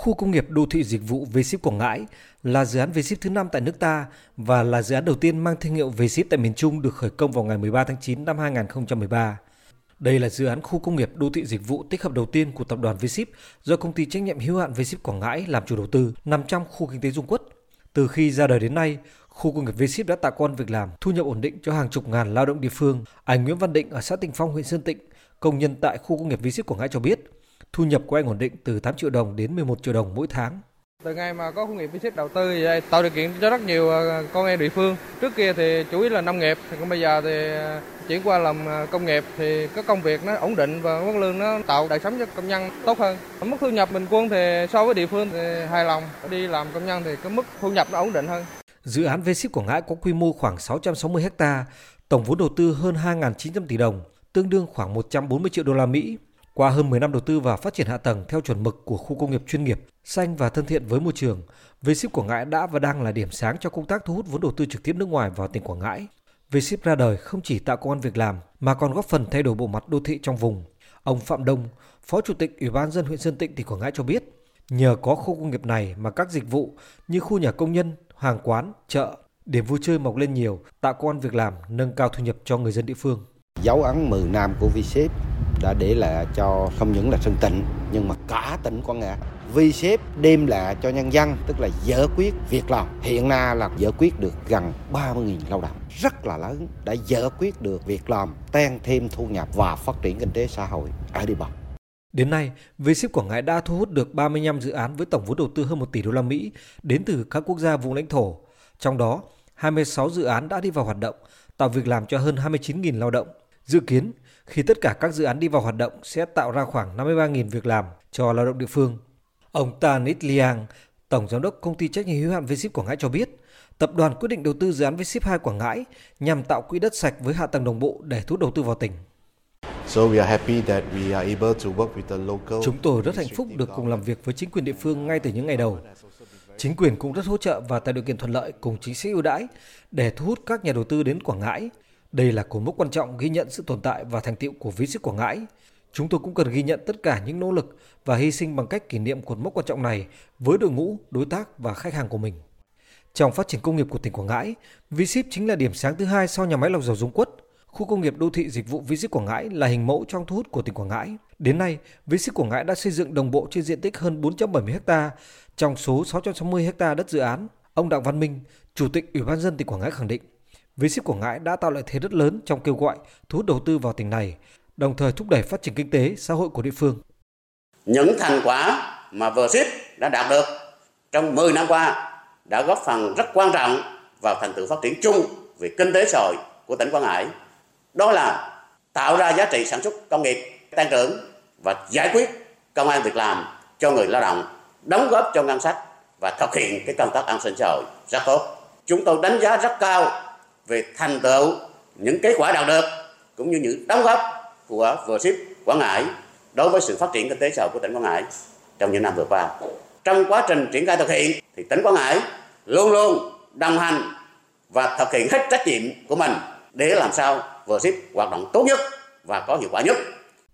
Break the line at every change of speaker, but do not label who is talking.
Khu công nghiệp đô thị dịch vụ V-Ship Quảng Ngãi là dự án V-Ship thứ 5 tại nước ta và là dự án đầu tiên mang thương hiệu V-Ship tại miền Trung được khởi công vào ngày 13 tháng 9 năm 2013. Đây là dự án khu công nghiệp đô thị dịch vụ tích hợp đầu tiên của tập đoàn V-Ship do công ty trách nhiệm hữu hạn V-Ship Quảng Ngãi làm chủ đầu tư nằm trong khu kinh tế Dung Quất. Từ khi ra đời đến nay, khu công nghiệp V-Ship đã tạo con việc làm, thu nhập ổn định cho hàng chục ngàn lao động địa phương. Anh Nguyễn Văn Định ở xã Tịnh Phong, huyện Sơn Tịnh, công nhân tại khu công nghiệp V-Ship Quảng Ngãi cho biết, thu nhập của anh ổn định từ 8 triệu đồng đến 11 triệu đồng mỗi tháng.
Từ ngày mà có công nghiệp V-Ship đầu tư thì tạo điều kiện cho rất nhiều ờ, con em địa phương. Trước kia thì chủ yếu là nông nghiệp, còn bây giờ thì ờ, chuyển qua làm ờ, công nghiệp thì có công việc nó ổn định và mức lương nó tạo đời sống cho công nhân tốt hơn. Mức thu nhập bình quân thì so với địa phương thì hài lòng. Đi làm công nhân thì cái mức thu nhập nó ổn định hơn.
Dự án V-Ship Quảng Ngãi có quy mô khoảng 660 ha, tổng vốn đầu tư hơn 2.900 tỷ đồng, tương đương khoảng 140 triệu đô la Mỹ. Qua hơn 10 năm đầu tư và phát triển hạ tầng theo chuẩn mực của khu công nghiệp chuyên nghiệp, xanh và thân thiện với môi trường, V-Ship Quảng Ngãi đã và đang là điểm sáng cho công tác thu hút vốn đầu tư trực tiếp nước ngoài vào tỉnh Quảng Ngãi. V-Ship ra đời không chỉ tạo công an việc làm mà còn góp phần thay đổi bộ mặt đô thị trong vùng. Ông Phạm Đông, Phó Chủ tịch Ủy ban dân huyện Sơn Tịnh tỉnh Quảng Ngãi cho biết, nhờ có khu công nghiệp này mà các dịch vụ như khu nhà công nhân, hàng quán, chợ, điểm vui chơi mọc lên nhiều, tạo công an việc làm, nâng cao thu nhập cho người dân địa phương.
Dấu ấn 10 năm của V-Ship đã để lại cho không những là sân Tịnh nhưng mà cả tỉnh Quảng Ngãi. V-Ship đem lại cho nhân dân tức là giải quyết việc làm. Hiện nay là giải quyết được gần 30.000 lao động, rất là lớn đã giải quyết được việc làm, tăng thêm thu nhập và phát triển kinh tế xã hội ở địa bàn.
Đến nay, V-Ship Quảng Ngãi đã thu hút được 35 dự án với tổng vốn đầu tư hơn 1 tỷ đô la Mỹ đến từ các quốc gia vùng lãnh thổ. Trong đó, 26 dự án đã đi vào hoạt động, tạo việc làm cho hơn 29.000 lao động. Dự kiến, khi tất cả các dự án đi vào hoạt động sẽ tạo ra khoảng 53.000 việc làm cho lao động địa phương. Ông Tanit Liang, Tổng Giám đốc Công ty trách nhiệm hữu hạn V-Ship Quảng Ngãi cho biết, tập đoàn quyết định đầu tư dự án V-Ship 2 Quảng Ngãi nhằm tạo quỹ đất sạch với hạ tầng đồng bộ để thu hút đầu tư vào tỉnh. Chúng tôi rất hạnh phúc được cùng làm việc với chính quyền địa phương ngay từ những ngày đầu. Chính quyền cũng rất hỗ trợ và tạo điều kiện thuận lợi cùng chính sách ưu đãi để thu hút các nhà đầu tư đến Quảng Ngãi. Đây là cột mốc quan trọng ghi nhận sự tồn tại và thành tiệu của Vĩ ship Quảng Ngãi. Chúng tôi cũng cần ghi nhận tất cả những nỗ lực và hy sinh bằng cách kỷ niệm cột mốc quan trọng này với đội ngũ, đối tác và khách hàng của mình. Trong phát triển công nghiệp của tỉnh Quảng Ngãi, V-Ship chính là điểm sáng thứ hai sau nhà máy lọc dầu Dung Quất. Khu công nghiệp đô thị dịch vụ V-Ship Quảng Ngãi là hình mẫu trong thu hút của tỉnh Quảng Ngãi. Đến nay, V-Ship Quảng Ngãi đã xây dựng đồng bộ trên diện tích hơn 470 ha trong số 660 ha đất dự án. Ông Đặng Văn Minh, Chủ tịch Ủy ban dân tỉnh Quảng Ngãi khẳng định, V-Ship Quảng Ngãi đã tạo lợi thế rất lớn trong kêu gọi thu hút đầu tư vào tỉnh này, đồng thời thúc đẩy phát triển kinh tế, xã hội của địa phương.
Những thành quả mà V-Ship đã đạt được trong 10 năm qua đã góp phần rất quan trọng vào thành tựu phát triển chung về kinh tế xã hội của tỉnh Quảng Ngãi. Đó là tạo ra giá trị sản xuất công nghiệp tăng trưởng và giải quyết công an việc làm cho người lao động, đóng góp cho ngân sách và thực hiện cái công tác an sinh xã hội rất tốt. Chúng tôi đánh giá rất cao về thành tựu, những kết quả đạt được, cũng như những đóng góp của vừa ship Quảng Ngãi đối với sự phát triển kinh tế xã hội của tỉnh Quảng Ngãi trong những năm vừa qua. Trong quá trình triển khai thực hiện thì tỉnh Quảng Ngãi luôn luôn đồng hành và thực hiện hết trách nhiệm của mình để làm sao vừa ship hoạt động tốt nhất và có hiệu quả nhất